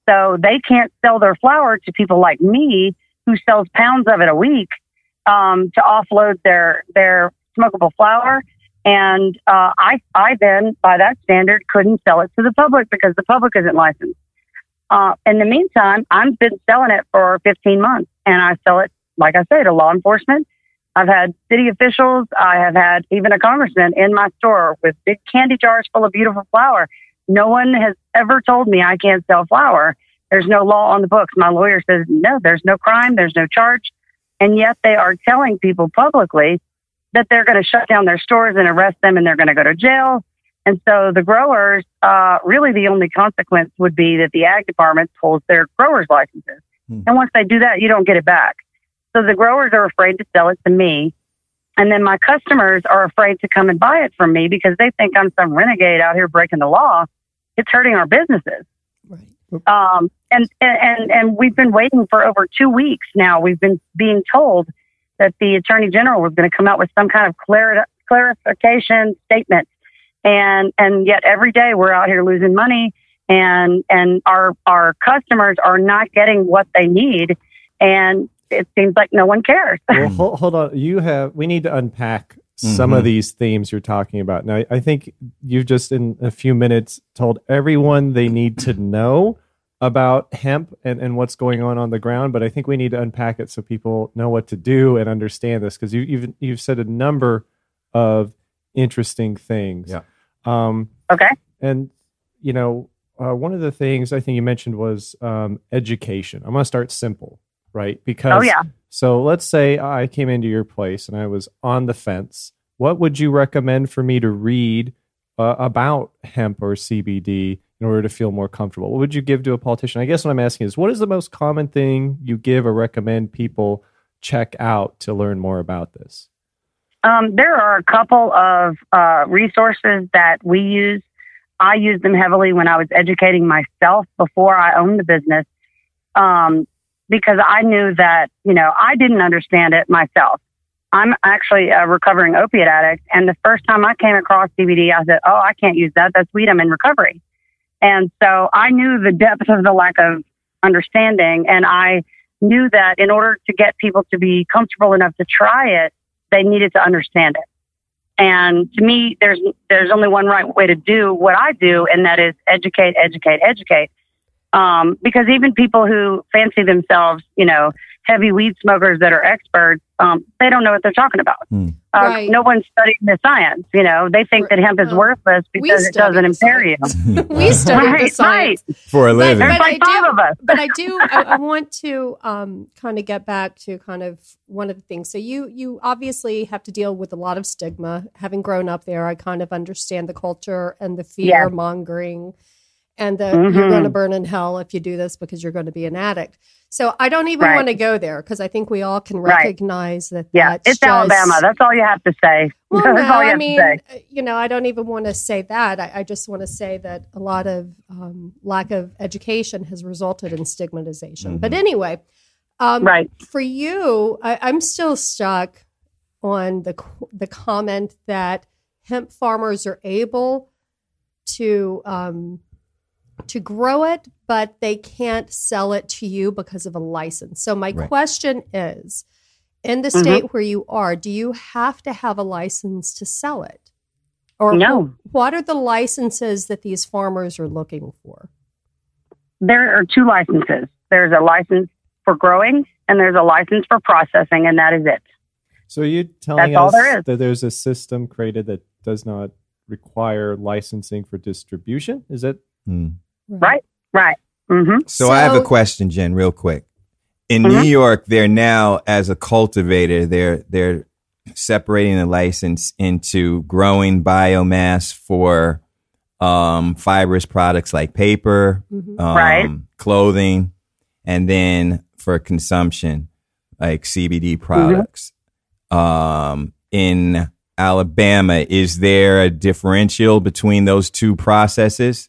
S7: So they can't sell their flower to people like me who sells pounds of it a week, um, to offload their, their smokable flower. And, uh, I, I then, by that standard, couldn't sell it to the public because the public isn't licensed. Uh, in the meantime, I've been selling it for 15 months and I sell it, like I say, to law enforcement I've had city officials. I have had even a congressman in my store with big candy jars full of beautiful flower. No one has ever told me I can't sell flower. There's no law on the books. My lawyer says, no, there's no crime. There's no charge. And yet they are telling people publicly that they're going to shut down their stores and arrest them and they're going to go to jail. And so the growers, uh, really the only consequence would be that the ag department pulls their growers licenses. Hmm. And once they do that, you don't get it back. So the growers are afraid to sell it to me. And then my customers are afraid to come and buy it from me because they think I'm some renegade out here breaking the law. It's hurting our businesses. Right. Um, and, and, and we've been waiting for over two weeks now. We've been being told that the attorney general was going to come out with some kind of clar- clarification statement. And, and yet every day we're out here losing money and, and our, our customers are not getting what they need. And it seems like no one cares.
S2: well, hold, hold, on. You have. We need to unpack some mm-hmm. of these themes you're talking about. Now, I think you've just in a few minutes told everyone they need to know about hemp and, and what's going on on the ground. But I think we need to unpack it so people know what to do and understand this because you, you've you've said a number of interesting things.
S1: Yeah.
S7: Um, okay.
S2: And you know, uh, one of the things I think you mentioned was um, education. I'm going to start simple right? Because
S7: oh yeah.
S2: So let's say I came into your place and I was on the fence. What would you recommend for me to read uh, about hemp or CBD in order to feel more comfortable? What would you give to a politician? I guess what I'm asking is, what is the most common thing you give or recommend people check out to learn more about this?
S7: Um, there are a couple of uh, resources that we use. I used them heavily when I was educating myself before I owned the business. Um, because I knew that, you know, I didn't understand it myself. I'm actually a recovering opiate addict. And the first time I came across CBD, I said, Oh, I can't use that. That's weed. I'm in recovery. And so I knew the depth of the lack of understanding. And I, knew that in order to get people to be comfortable enough to try it, they needed to understand it. And to me, there's there's only one right way to do what I do, and that is educate, educate, educate. Um, because even people who fancy themselves, you know, heavy weed smokers that are experts, um, they don't know what they're talking about.
S1: Hmm.
S7: Uh,
S3: Right.
S7: No one's studying the science. You know, they think that hemp is
S3: Well,
S7: worthless because it doesn't
S3: the
S7: impair you.
S3: we studied the
S7: Right,
S3: science.
S1: For a
S3: But-
S1: living.
S7: There's
S3: but
S7: like
S3: I
S7: five
S3: do-
S7: of us.
S3: but I do. I, I want to um, kind of get back to kind of one of the things. So you you obviously have to deal with a lot of stigma. Having grown up there, I kind of understand the culture and the fear
S7: Yes.
S3: mongering, and the
S7: Mhm.
S3: you're going to burn in hell if you do this because you're going to be an addict. So I don't even
S7: Right.
S3: want to go there because I think we all can
S7: Right.
S3: recognize that.
S7: Yeah,
S3: that's
S7: it's
S3: just-
S7: Alabama. That's all you have to say.
S3: well, no, I mean, you know, I don't even want to say that. I, I just want to say that a lot of um, lack of education has resulted in stigmatization. But anyway, um,
S7: Right.
S3: for you, I, I'm still stuck on the the comment that hemp farmers are able to um, to grow it, but they can't sell it to you because of a license. So my
S1: Right.
S3: question is, in the
S7: Mhm.
S3: state where you are, do you have to have a license to sell it? Or
S7: No.
S3: what are the licenses that these farmers are looking for?
S7: There are two licenses. There's a license for growing and there's a license for processing, and that is it.
S2: So are you telling
S7: That's all
S2: us
S7: there is.
S2: that there's a system created that does not require licensing for distribution? Is it?
S1: Hmm.
S7: Right. Right. Mm-hmm.
S1: So, I have a question, Jen, real quick. In
S7: Mhm.
S1: New York, they're now as a cultivator, they're they're separating the license into growing biomass for um, fibrous products like paper,
S3: Mhm.
S1: um,
S7: Right.
S1: clothing, and then for consumption like CBD products. Um, in Alabama, is there a differential between those two processes?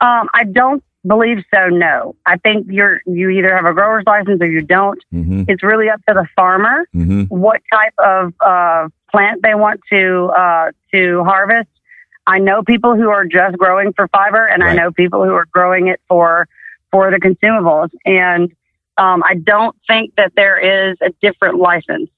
S7: Um, I don't believe so. No, I think you're you either have a grower's license or you don't.
S1: Mm-hmm.
S7: It's really up to the farmer
S1: Mm-hmm.
S7: what type of uh, plant they want to uh, to harvest. I know people who are just growing for fiber, and I know people who are growing it for for the consumables. And um, I don't think that there is a different license.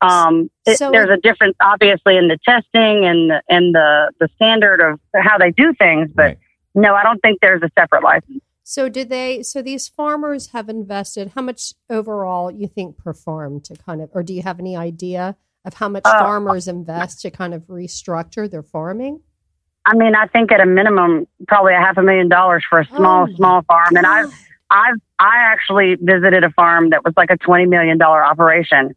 S7: Um, it,
S3: So-
S7: there's a difference, obviously, in the testing and the, and the the standard of how they do things, but
S1: Right.
S7: No, I don't think there's a separate license.
S3: So did they? So these farmers have invested how much overall you think per farm to kind of, or do you have any idea of how much
S7: Uh,
S3: farmers invest to kind of restructure their farming?
S7: I mean, I think at a minimum, probably a half a million dollars for a small,
S3: Oh
S7: small farm. And I've, I've, I actually visited a farm that was like a twenty million dollar operation.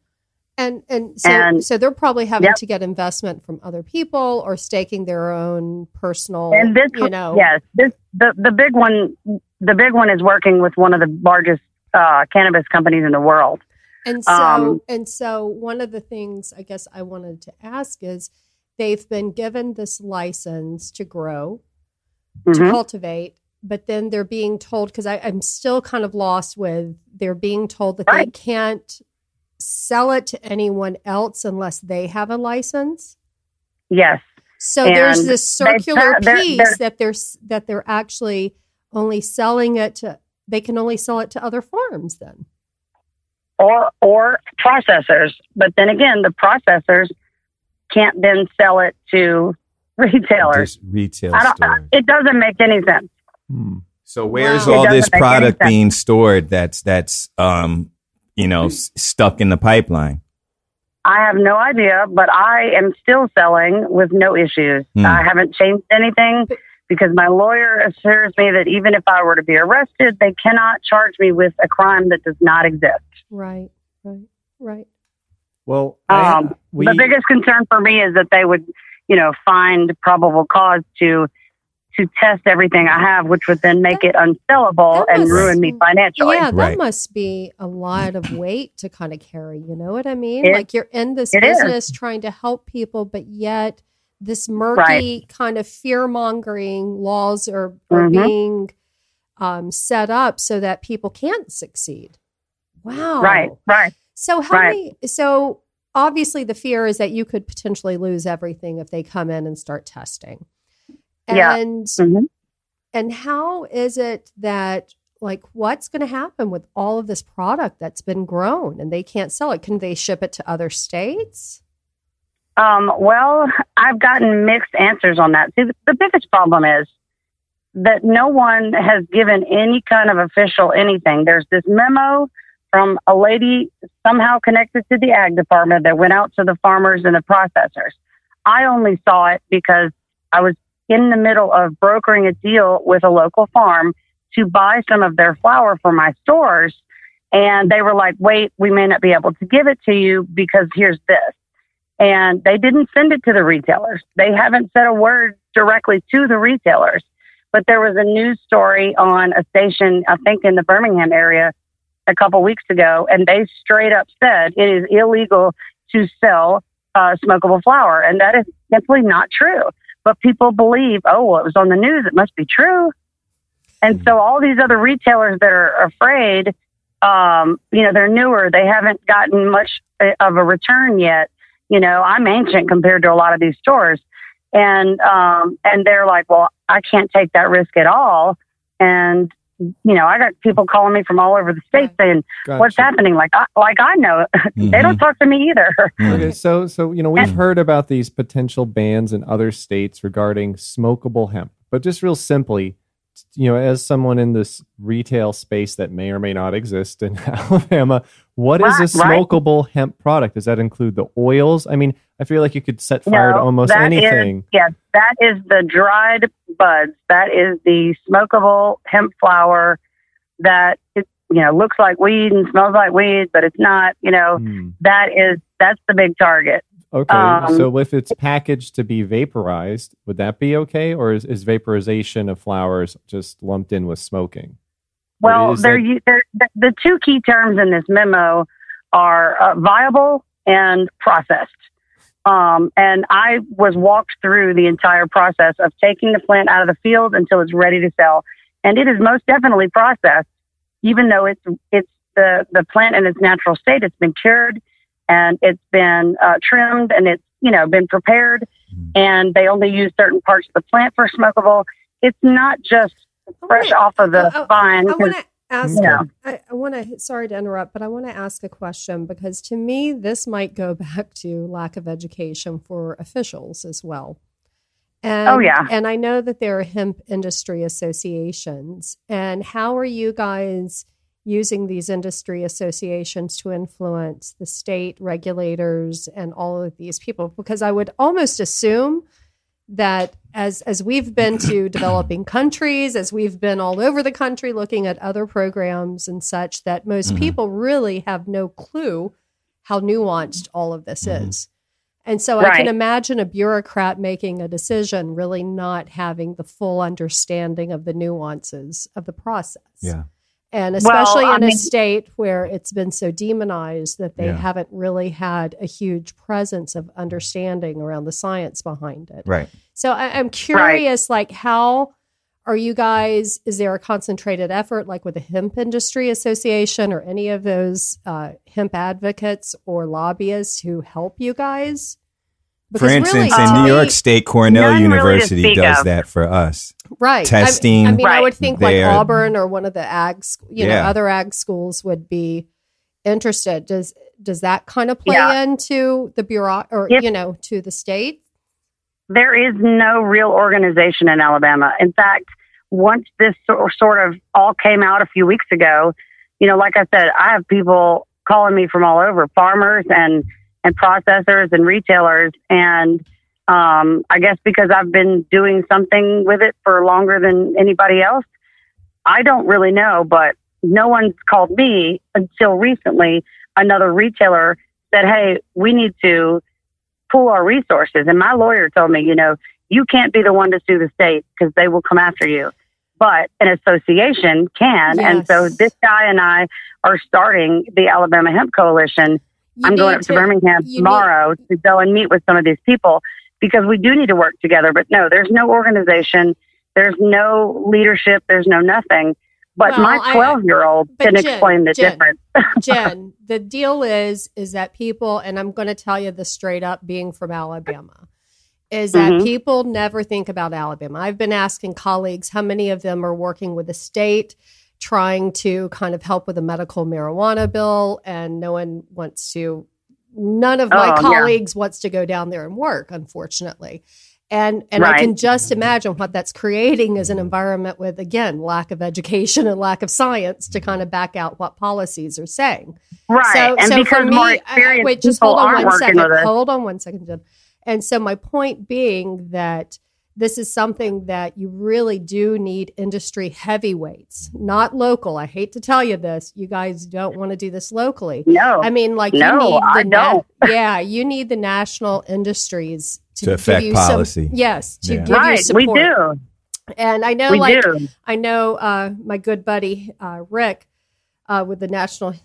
S3: And and so
S7: and-
S3: so they're probably having
S7: Yep.
S3: to get investment from other people or staking their own personal,
S7: And this,
S3: you know,
S7: yes, this the the big one, the big one is working with one of the largest uh, cannabis companies in the world.
S3: And so,
S7: Um,
S3: and so, one of the things I guess I wanted to ask is, they've been given this license to grow, to
S7: Mhm.
S3: cultivate, but then they're being told because I'm still kind of lost with they're being told that they can't sell it to anyone else unless they have a license.
S7: Yes,
S3: So there's this circular
S7: they're-
S3: piece
S7: they're-
S3: that they're that they're actually only selling it to. They can only sell it to other farms then.
S7: or or processors. But then again, the processors can't then sell it to retailers.
S1: Just retail
S7: I don't.
S1: stores.
S7: It doesn't make any sense.
S2: Hmm.
S1: So where's
S3: Wow.
S1: all this
S7: doesn't make any
S1: product being stored that's that's um you know s- stuck in the pipeline?
S7: I have no idea, but I am still selling with no issues.
S1: Hmm.
S7: I haven't changed anything because my lawyer assures me that even if I were to be arrested, they cannot charge me with a crime that does not exist.
S3: Right, right, right.
S2: Well, I-
S7: Um,
S2: we,
S7: the biggest concern for me is that they would, you know, find probable cause to to test everything I have, which would then make it unsellable
S3: That
S7: and
S3: must-
S7: ruin me financially.
S3: Yeah, that
S1: Right.
S3: must be a lot of weight to kind of carry. You know what I mean?
S7: It-
S3: like you're in this
S7: it is.
S3: business trying to help people, but yet this murky kind of fear mongering laws are, are
S7: Mhm.
S3: being um, set up so that people can't succeed. Wow.
S7: Right, right.
S3: So how
S7: Right.
S3: many? So obviously, the fear is that you could potentially lose everything if they come in and start testing.
S7: Yeah.
S3: And
S7: Mhm.
S3: and how is it that like what's going to happen with all of this product that's been grown and they can't sell it? Can they ship it to other states?
S7: Um, well, I've gotten mixed answers on that. See, the biggest problem is that no one has given any kind of official anything. There's this memo from a lady somehow connected to the ag department that went out to the farmers and the processors. I only saw it because I was in the middle of brokering a deal with a local farm to buy some of their flower for my stores. And they were like, wait, we may not be able to give it to you because here's this. And they didn't send it to the retailers. They haven't said a word directly to the retailers. But there was a news story on a station, I think in the Birmingham area, a couple weeks ago, and they straight up said it is illegal to sell uh, smokable flower. And that is simply not true. But people believe, oh, well, it was on the news, it must be true. And so all these other retailers that are afraid, um, you know, they're newer, they haven't gotten much uh, of a return yet. You know, I'm ancient compared to a lot of these stores. And um, and they're like, well, I can't take that risk at all. And you know, I got people calling me from all over the state saying,
S2: Gotcha.
S7: "What's happening?" Like, I, like I know, they mm-hmm. don't talk to me either. Mm-hmm.
S2: Okay, so so you know we've heard about these potential bans in other states regarding smokable hemp, but just real simply, you know, as someone in this retail space that may or may not exist in Alabama, what is a
S7: Right, right.
S2: smokable hemp product? Does that include the oils? I mean, I feel like you could set fire to almost
S7: that is-
S2: anything.
S7: yeah, that is the dried buds. That is the smokable hemp flower that it, you know looks like weed and smells like weed, but it's not. You know,
S2: Hmm.
S7: that is that's the big target.
S2: Okay,
S7: Um,
S2: so if it's packaged to be vaporized, would that be okay, or is, is vaporization of flowers just lumped in with smoking?
S7: Well, they're,
S2: that-
S7: they're, the- the two key terms in this memo are uh, viable and processed. Um, and I was walked through the entire process of taking the plant out of the field until it's ready to sell, and it is most definitely processed, even though it's it's the the plant in its natural state. It's been cured, and it's been uh, trimmed, and it's you know been prepared, and they only use certain parts of the plant for smokable. It's not just fresh off of the oh, oh,
S3: I- I-
S7: vine.
S3: I want to ask.
S7: Yeah.
S3: I, I want to. Sorry to interrupt, but I want to ask a question because to me, this might go back to lack of education for officials as well. Oh, and,
S7: Oh, yeah.
S3: And I know that there are hemp industry associations. And how are you guys using these industry associations to influence the state regulators and all of these people? Because I would almost assume that as as we've been to developing countries, as we've been all over the country looking at other programs and such, that most
S1: Mhm.
S3: people really have no clue how nuanced all of this
S1: Mhm.
S3: is. And so I can imagine a bureaucrat making a decision really not having the full understanding of the nuances of the process.
S1: Yeah.
S3: And especially
S7: I
S3: in a
S7: mean-
S3: state where it's been so demonized that they
S1: Yeah.
S3: haven't really had a huge presence of understanding around the science behind it.
S1: Right.
S3: So I, I'm curious, like, how are you guys? Is there a concentrated effort, like with the Hemp Industry Association or any of those uh, hemp advocates or lobbyists who help you guys?
S1: For
S3: Because really,
S1: instance,
S3: to
S1: in New
S3: me-
S1: York State, Cornell
S7: none really
S1: University does
S7: of.
S1: that for us.
S3: right
S1: testing
S3: I, mean, I would think
S1: there.
S3: like Auburn or one of the ag, sc- you know,
S1: Yeah.
S3: other ag schools would be interested. Does does that kind of play
S7: Yeah.
S3: into the bureau or
S7: If-
S3: you know to the state?
S7: there is no real organization in Alabama. In fact, once this sort of all came out a few weeks ago, you know, like I said, I have people calling me from all over, farmers and and processors and retailers, and um, I guess because I've been doing something with it for longer than anybody else, I don't really know. But no one's called me until recently. Another retailer said, "Hey, we need to." pool our resources. And my lawyer told me, you know, you can't be the one to sue the state because they will come after you. But an association can. And so this guy and I are starting the Alabama Hemp Coalition. I'm going up to, Birmingham
S3: you need-
S7: tomorrow to go and meet with some of these people because we do need to work together. But no, there's no organization, there's no leadership, there's no nothing. But
S3: Well,
S7: my 12 year old can
S3: Jen-
S7: explain the
S3: Jen,
S7: difference.
S3: Jen, the deal is is that people, and I'm going to tell you this straight up, being from Alabama, is that
S7: Mhm.
S3: people never think about Alabama. I've been asking colleagues how many of them are working with the state trying to kind of help with a medical marijuana bill, and no one wants to. None of my
S7: Oh, yeah.
S3: colleagues wants to go down there and work, unfortunately. And and I can just imagine what that's creating is an environment with again lack of education and lack of science to kind of back out what policies are saying.
S7: Right.
S3: So,
S7: and
S3: so
S7: because
S3: for me,
S7: more experienced
S3: wait, just hold on one second. Hold on one second, Jen. And so my point being that this is something that you really do need industry heavyweights, not local. I hate to tell you this, you guys don't want to do this locally.
S7: No.
S3: I mean, like
S7: No,
S3: you need the
S7: I don't.
S3: yeah, you need the national industries to,
S1: To
S3: give
S1: affect
S3: you some-
S1: policy.
S3: yes, to
S1: Yeah.
S3: give you support.
S7: We do.
S3: And I know,
S7: We
S3: like
S7: do.
S3: I know uh, my good buddy uh, Rick uh, with the national.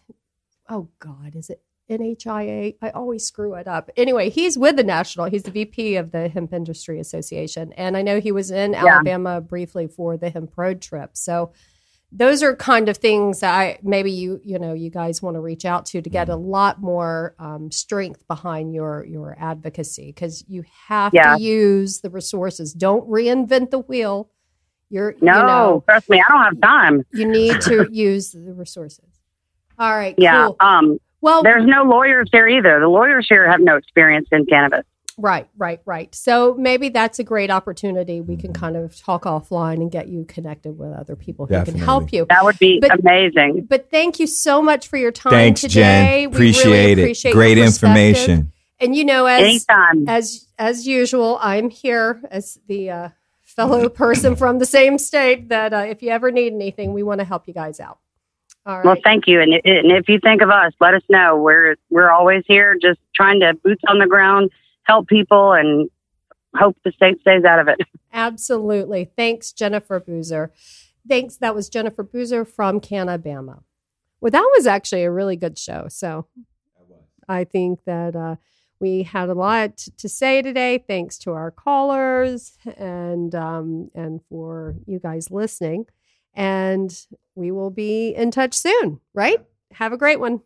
S3: Oh God, is it NHIA? I always screw it up. Anyway, he's with the national. He's the VP of the Hemp Industry Association, and I know he was in Alabama briefly for the hemp road trip. So those are kind of things that I maybe you you know you guys want to reach out to to get a lot more um, strength behind your your advocacy because you have
S7: Yeah.
S3: to use the resources. Don't reinvent the wheel. You're
S7: No,
S3: you know
S7: trust me, I don't have time.
S3: you need to use the resources. All right,
S7: Yeah.
S3: cool.
S7: Um,
S3: Well,
S7: there's no lawyers here either. The lawyers here have no experience in cannabis.
S3: right, right, right. So maybe that's a great opportunity. We can kind of talk offline and get you connected with other people who
S1: Definitely.
S3: can help you.
S7: That would be
S3: But-
S7: amazing.
S3: But thank you so much for your time
S1: Thanks,
S3: today.
S1: Jen.
S3: We really
S1: Appreciate it. Great information.
S3: And you know, as
S7: Anytime.
S3: as as usual, I'm here as the uh, fellow person from the same state. That uh, if you ever need anything, we want to help you guys out. Right.
S7: Well, thank you. And, and if you think of us, let us know. We're we're always here, just trying to boots on the ground, help people, and hope the state stays out of it.
S3: Absolutely. Thanks, Jennifer Boozer. Thanks. That was Jennifer Boozer from Canabama. Well, that was actually a really good show. So I think that uh, we had a lot to say today. Thanks to our callers and um, and for you guys listening. And we will be in touch soon, right? Have a great one.